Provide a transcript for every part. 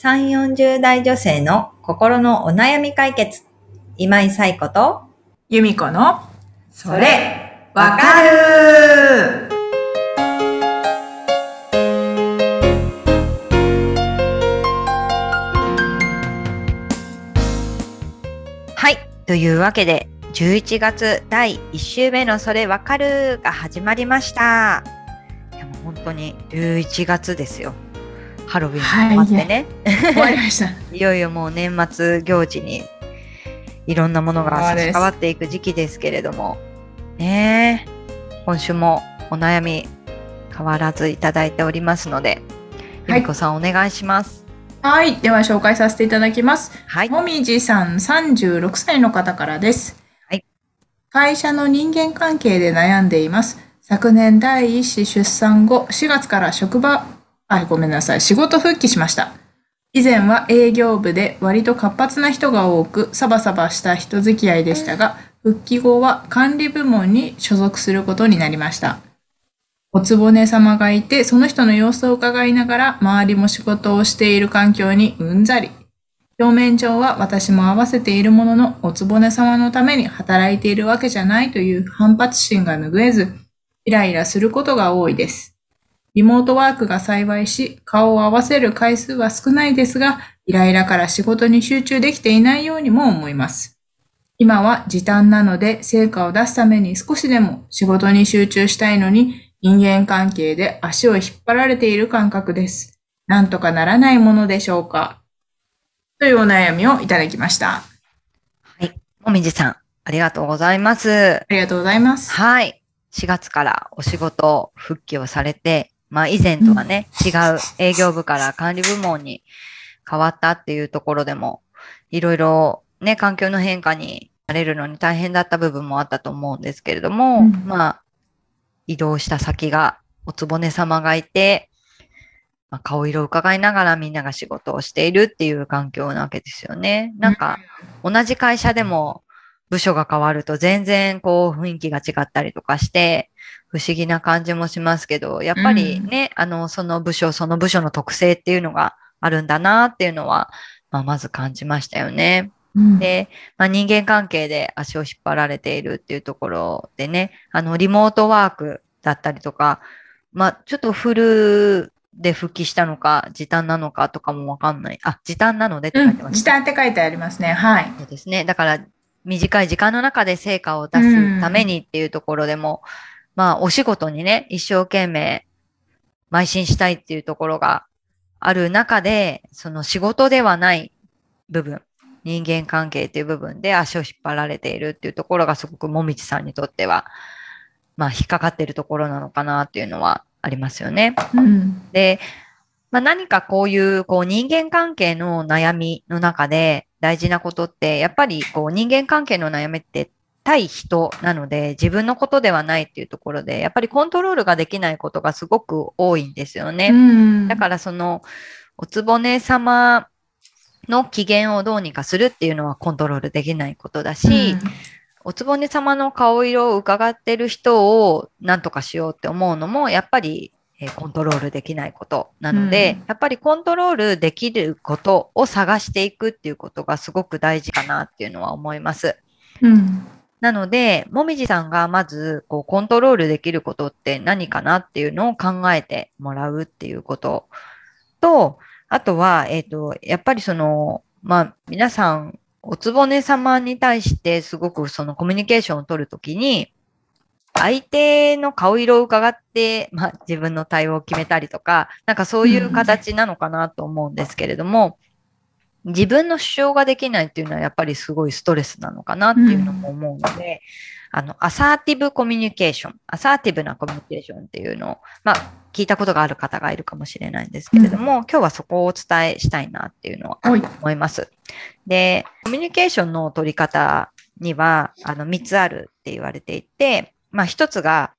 3、40代女性の心のお悩み解決。今井彩子と、由美子の、それ、わかるはい。というわけで、11月第1週目のそれわかるが始まりました。いやもう本当に11月ですよ。ハロウィンが終わってね。終わりました。いよいよもう年末行事にいろんなものが差し替わっていく時期ですけれども、ねえ今週もお悩み変わらずいただいておりますので、ゆはいみこさんお願いします。はい。では紹介させていただきます。はい。もみじさん36歳の方からです。はい。会社の人間関係で悩んでいます。昨年第一子出産後、4月から職場、あ、ごめんなさい、仕事復帰しました。以前は営業部で割と活発な人が多く、サバサバした人付き合いでしたが、復帰後は管理部門に所属することになりました。おつぼね様がいて、その人の様子を伺いながら、周りも仕事をしている環境にうんざり。表面上は私も合わせているものの、おつぼね様のために働いているわけじゃないという反発心が拭えず、イライラすることが多いです。リモートワークが幸いし、顔を合わせる回数は少ないですが、イライラから仕事に集中できていないようにも思います。今は時短なので成果を出すために少しでも仕事に集中したいのに人間関係で足を引っ張られている感覚です。なんとかならないものでしょうかというお悩みをいただきました。あはい。もみじさん、ありがとうございます。りがとうございます。はい。4月からお仕事復帰をされて、まあ以前とはね、違う営業部から管理部門に変わったっていうところでも、いろいろね、環境の変化になれるのに大変だった部分もあったと思うんですけれども、うんまあ、移動した先がおつぼね様がいて、まあ、顔色を伺いながらみんなが仕事をしているっていう環境なわけですよね。なんか、同じ会社でも部署が変わると全然こう雰囲気が違ったりとかして、不思議な感じもしますけど、やっぱりね、あの、その部署、その部署の特性っていうのがあるんだなっていうのは、まあ、まず感じましたよね。うんで、まあ、人間関係で足を引っ張られているっていうところでね、あの、リモートワークだったりとか、まあ、ちょっとフルで復帰したのか、時短なのかとかもわかんない。あ、時短なのでって書いてます、うん、時短って書いてありますね。はい。そうですね。だから、短い時間の中で成果を出すためにっていうところでも、まあ、お仕事にね、一生懸命、邁進したいっていうところがある中で、その仕事ではない部分、人間関係っていう部分で足を引っ張られているっていうところがすごくもみちさんにとっては、まあ、引っかかっているところなのかなっていうのはありますよね。うん。で、まあ、何かこういうこう人間関係の悩みの中で大事なことって、やっぱりこう人間関係の悩みって対人なので自分のことではないっていうところで、やっぱりコントロールができないことがすごく多いんですよね。うんだからそのおつぼね様の機嫌をどうにかするっていうのはコントロールできないことだし、おつぼね様の顔色を伺ってる人を何とかしようって思うのも、やっぱり、えーコントロールできないことなので、うんやっぱりコントロールできることを探していくっていうことがすごく大事かなっていうのは思います。うん。なので、もみじさんがまずこうコントロールできることって何かなっていうのを考えてもらうっていうこと。と、あとは、えっ、と、やっぱりその、まあ、皆さん、おつぼね様に対してすごくそのコミュニケーションを取るときに、相手の顔色を伺って、まあ、自分の対応を決めたりとか、なんかそういう形なのかなと思うんですけれども、自分の主張ができないっていうのはやっぱりすごいストレスなのかなっていうのも思うので、あの、アサーティブコミュニケーション、アサーティブなコミュニケーションっていうのを、まあ、聞いたことがある方がいるかもしれないんですけれども、今日はそこをお伝えしたいなっていうのははい。思います。で、コミュニケーションの取り方には、あの、3つあるって言われていて、まあ、1つが、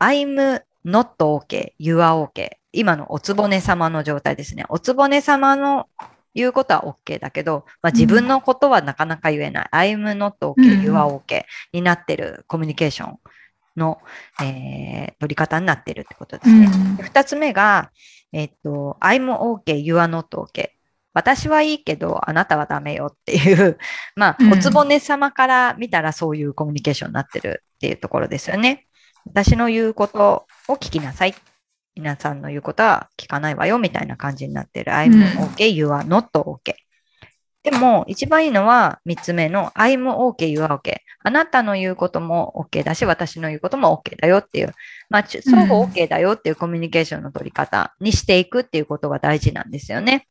I'm not okay, you are okay. 今のおつぼね様の状態ですね。おつぼね様の言うことは OK だけど、まあ、自分のことはなかなか言えない。I'm not う okay, ん you are okay になってるコミュニケーションの、えー取り方になってるってことですね。うんで二つ目が、えっと、I'm okay, you are not okay。私はいいけど、あなたはダメよっていう、まあ、うんおつぼね様から見たらそういうコミュニケーションになってるっていうところですよね。私の言うことを聞きなさい。皆さんの言うことは聞かないわよみたいな感じになってる。I'm うん okay, you are not okay. でも、一番いいのは三つ目の I'm okay, you are okay. あなたの言うことも OK だし、私の言うことも OK だよっていう、まあ、ちゅ双方 OK だよっていうコミュニケーションの取り方にしていくっていうことが大事なんですよね。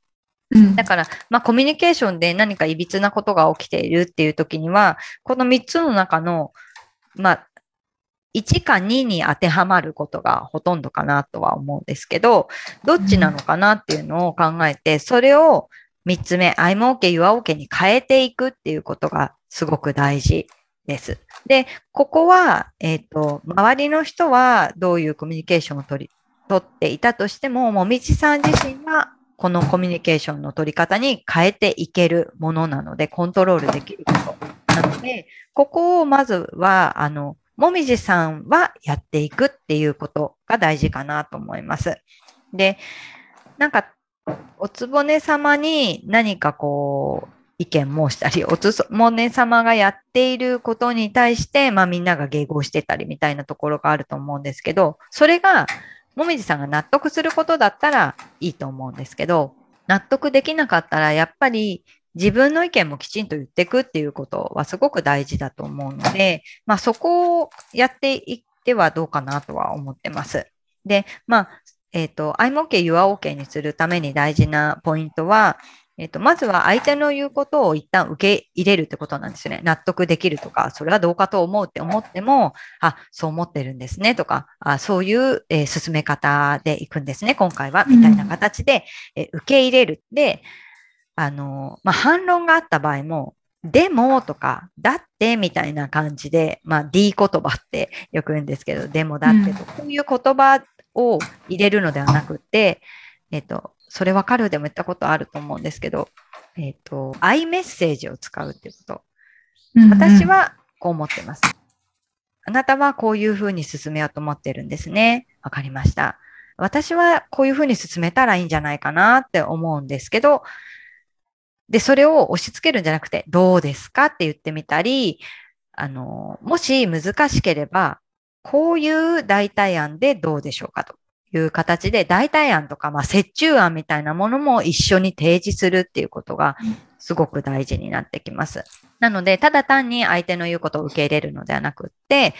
うんだから、まあ、コミュニケーションで何かいびつなことが起きているっていう時には、この3つの中の、まあ、1か2に当てはまることがほとんどかなとは思うんですけど、どっちなのかなっていうのを考えて、それを3つ目、I'm okay, you are okay に変えていくっていうことがすごく大事です。で、ここは、えっ、と、周りの人はどういうコミュニケーションを取り、取っていたとしても、もみちさん自身はこのコミュニケーションの取り方に変えていけるものなので、コントロールできることなので、ここをまずは、あの、もみじさんはやっていくっていうことが大事かなと思います。で、なんか、おつぼね様に何かこう、意見申したり、おつぼね様がやっていることに対して、まあみんなが迎合してたりみたいなところがあると思うんですけど、それが、もみじさんが納得することだったらいいと思うんですけど、納得できなかったら、やっぱり自分の意見もきちんと言っていくっていうことはすごく大事だと思うので、まあそこをやっていってはどうかなとは思ってます。で、まあ、えっ、と、I'm okay, you are okay にするために大事なポイントは、えっ、と、まずは相手の言うことを一旦受け入れるってことなんですよね。納得できるとか、それはどうかと思うって思っても、あ、そう思ってるんですねとか、あそういう、えー進め方でいくんですね、今回は、みたいな形で、え受け入れる。で、あの、まあ、反論があった場合も、でもとか、だってみたいな感じで、まあ、D 言葉ってよく言うんですけど、でもだってと、こういう言葉を入れるのではなくて、えっ、と、それわかるでも言ったことあると思うんですけど、えっ、と、アイメッセージを使うっていうこと。私はこう思ってます。あなたはこういうふうに進めようと思ってるんですね。わかりました。私はこういうふうに進めたらいいんじゃないかなって思うんですけど、で、それを押し付けるんじゃなくて、どうですかって言ってみたり、あの、もし難しければ、こういう代替案でどうでしょうかと。いう形で、代替案とか、まあ、折衷案みたいなものも一緒に提示するっていうことがすごく大事になってきます。なので、ただ単に相手の言うことを受け入れるのではなくって、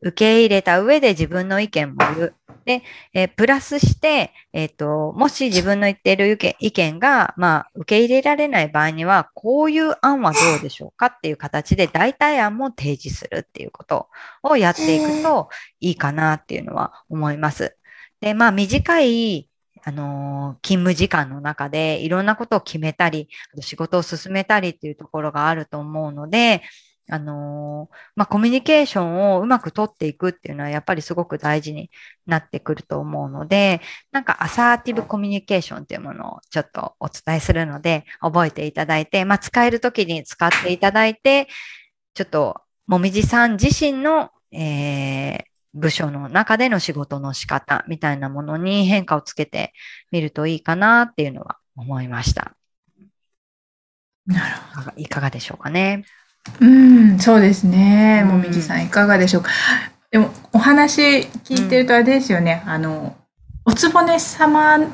受け入れた上で自分の意見も言う。で、えープラスして、えっ、と、もし自分の言っている意見意見が、まあ、受け入れられない場合には、こういう案はどうでしょうかっていう形で代替案も提示するっていうことをやっていくといいかなっていうのは思います。で、まあ、短い、あのー勤務時間の中でいろんなことを決めたり、仕事を進めたりっていうところがあると思うので、あのーまあ、コミュニケーションをうまく取っていくっていうのはやっぱりすごく大事になってくると思うので、なんかアサーティブコミュニケーションっていうものをちょっとお伝えするので、覚えていただいて、まあ、使えるときに使っていただいて、ちょっと、もみじさん自身の、えー部署の中での仕事の仕方みたいなものに変化をつけてみるといいかなっていうのは思いました。なるほいかがでしょうかね？ど。うん、そうですね。うんもみじさんいかがでしょうか？でも、お話聞いてるとあれですよね。あの、おつぼね様の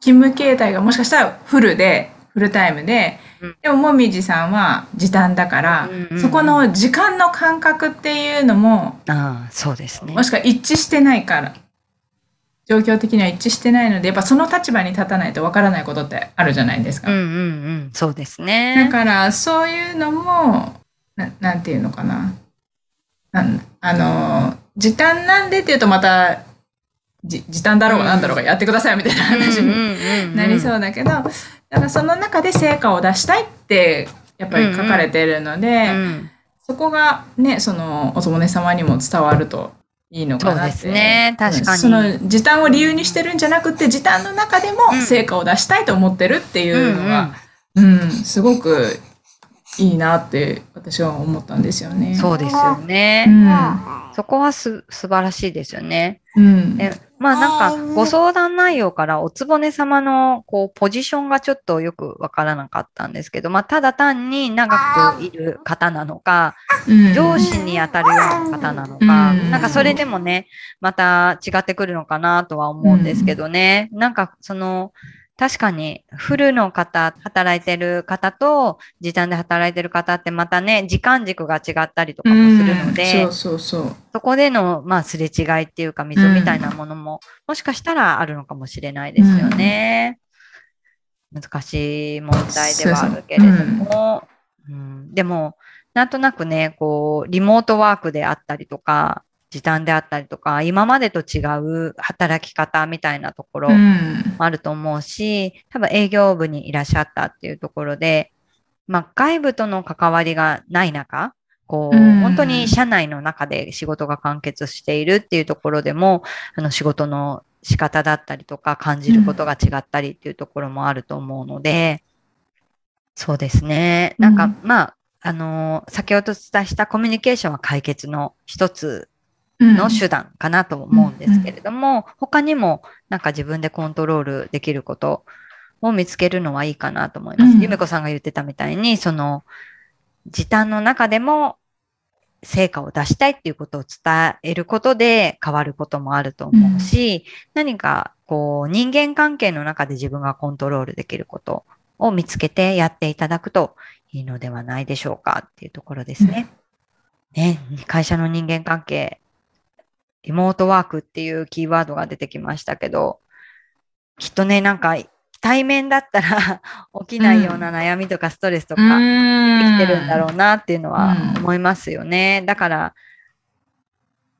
勤務形態がもしかしたらフルで、フルタイムでうん、でももみじさんは時短だから、うんうんうんそこの時間の感覚っていうのも、ああ、そうですねも。しくは一致してないから、状況的には一致してないので、やっぱその立場に立たないとわからないことってあるじゃないですか。うんうんうん、そうですだね。から、そういうのも、ななんていうのかな。なんあの、時短なんでっていうとまた、じ時短だろうがなんだろうがやってくださいみたいな話になりそううだけど、だからその中で成果を出したいって、やっぱり書かれてるので、んうんそこがね、そのお友ね様にも伝わるといいのかなって。ね確かにうんその時短を理由にしてるんじゃなくて、時短の中でも成果を出したいと思ってるっていうのが、うん、すごくいいなって私は思ったんですよね。そうですよね。うん。そこはす素晴らしいですよね。うん。でまあなんかご相談内容からおつぼね様のこうポジションがちょっとよくわからなかったんですけど、まあただ単に長くいる方なのか、うん上司に当たるような方なのか、うんなんかそれでもね、また違ってくるのかなとは思うんですけどね。なんかその、確かにフルの方、働いてる方と時短で働いてる方ってまたね、時間軸が違ったりとかもするので、うんそうそうそう。そこでの、まあ、すれ違いっていうか、溝みたいなものも、もしかしたらあるのかもしれないですよね。難しい問題ではあるけれども、うん。でも、なんとなくね、こう、リモートワークであったりとか、時短であったりとか、今までと違う働き方みたいなところもうん。あると思うし、多分営業部にいらっしゃったっていうところで、まあ、外部との関わりがない中、こう、うん本当に社内の中で仕事が完結しているっていうところでも、あの仕事の仕方だったりとか感じることが違ったりっていうところもあると思うので、そうですね。なんか、うんまあ、あの、先ほどお伝えしたコミュニケーションは解決の一つうんの手段かなと思うんですけれども、他にもなんか自分でコントロールできることを見つけるのはいいかなと思います。うんゆめこさんが言ってたみたいに、その時短の中でも成果を出したいっていうことを伝えることで変わることもあると思うし、何かこう人間関係の中で自分がコントロールできることを見つけてやっていただくといいのではないでしょうかっていうところですね。ね、会社の人間関係リモートワークっていうキーワードが出てきましたけど、きっとね、なんか対面だったら 起きないような悩みとかストレスとか生きてるんだろうなっていうのはうん思いますよね。だから、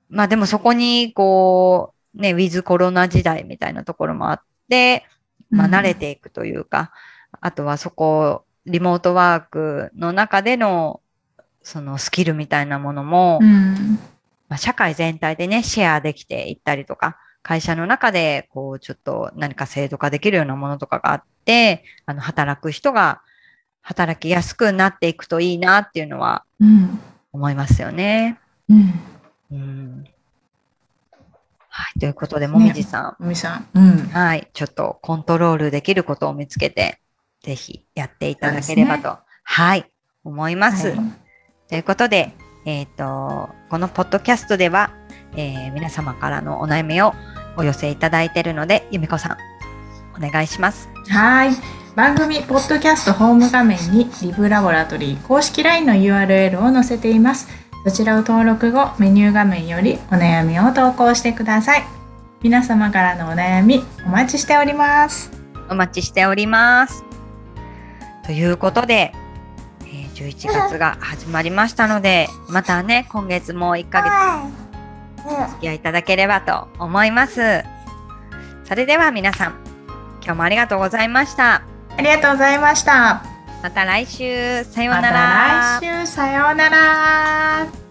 まあでもそこにこう、ね、ウィズコロナ時代みたいなところもあって、まあ慣れていくというか、あとはそこ、リモートワークの中でのそのスキルみたいなものも、うん。まあ、社会全体でね、シェアできていったりとか、会社の中で、こう、ちょっと何か制度化できるようなものとかがあって、あの、働く人が働きやすくなっていくといいなっていうのはうん。思いますよね。うん。うん。はい。ということで、もみじさもみさん。うんん、。はい。ちょっとコントロールできることを見つけて、ぜひやっていただければと、はい、思います。はいということで、えっ、と、このポッドキャストでは、えー皆様からのお悩みをお寄せいただいているので、ゆみこさん、お願いします。はい。番組ポッドキャストホーム画面にリブラボラトリー公式 LINE の URL を載せています。そちらを登録後、メニュー画面よりお悩みを投稿してください。皆様からのお悩みお待ちしております。お待ちしております。ということで、えー11月が始まりましたので、またね、今月も1ヶ月お付き合いいただければと思います。それでは皆さん、今日もありがとうございました。ありがとうございました。また来週、さようまなら。た来週さようなら。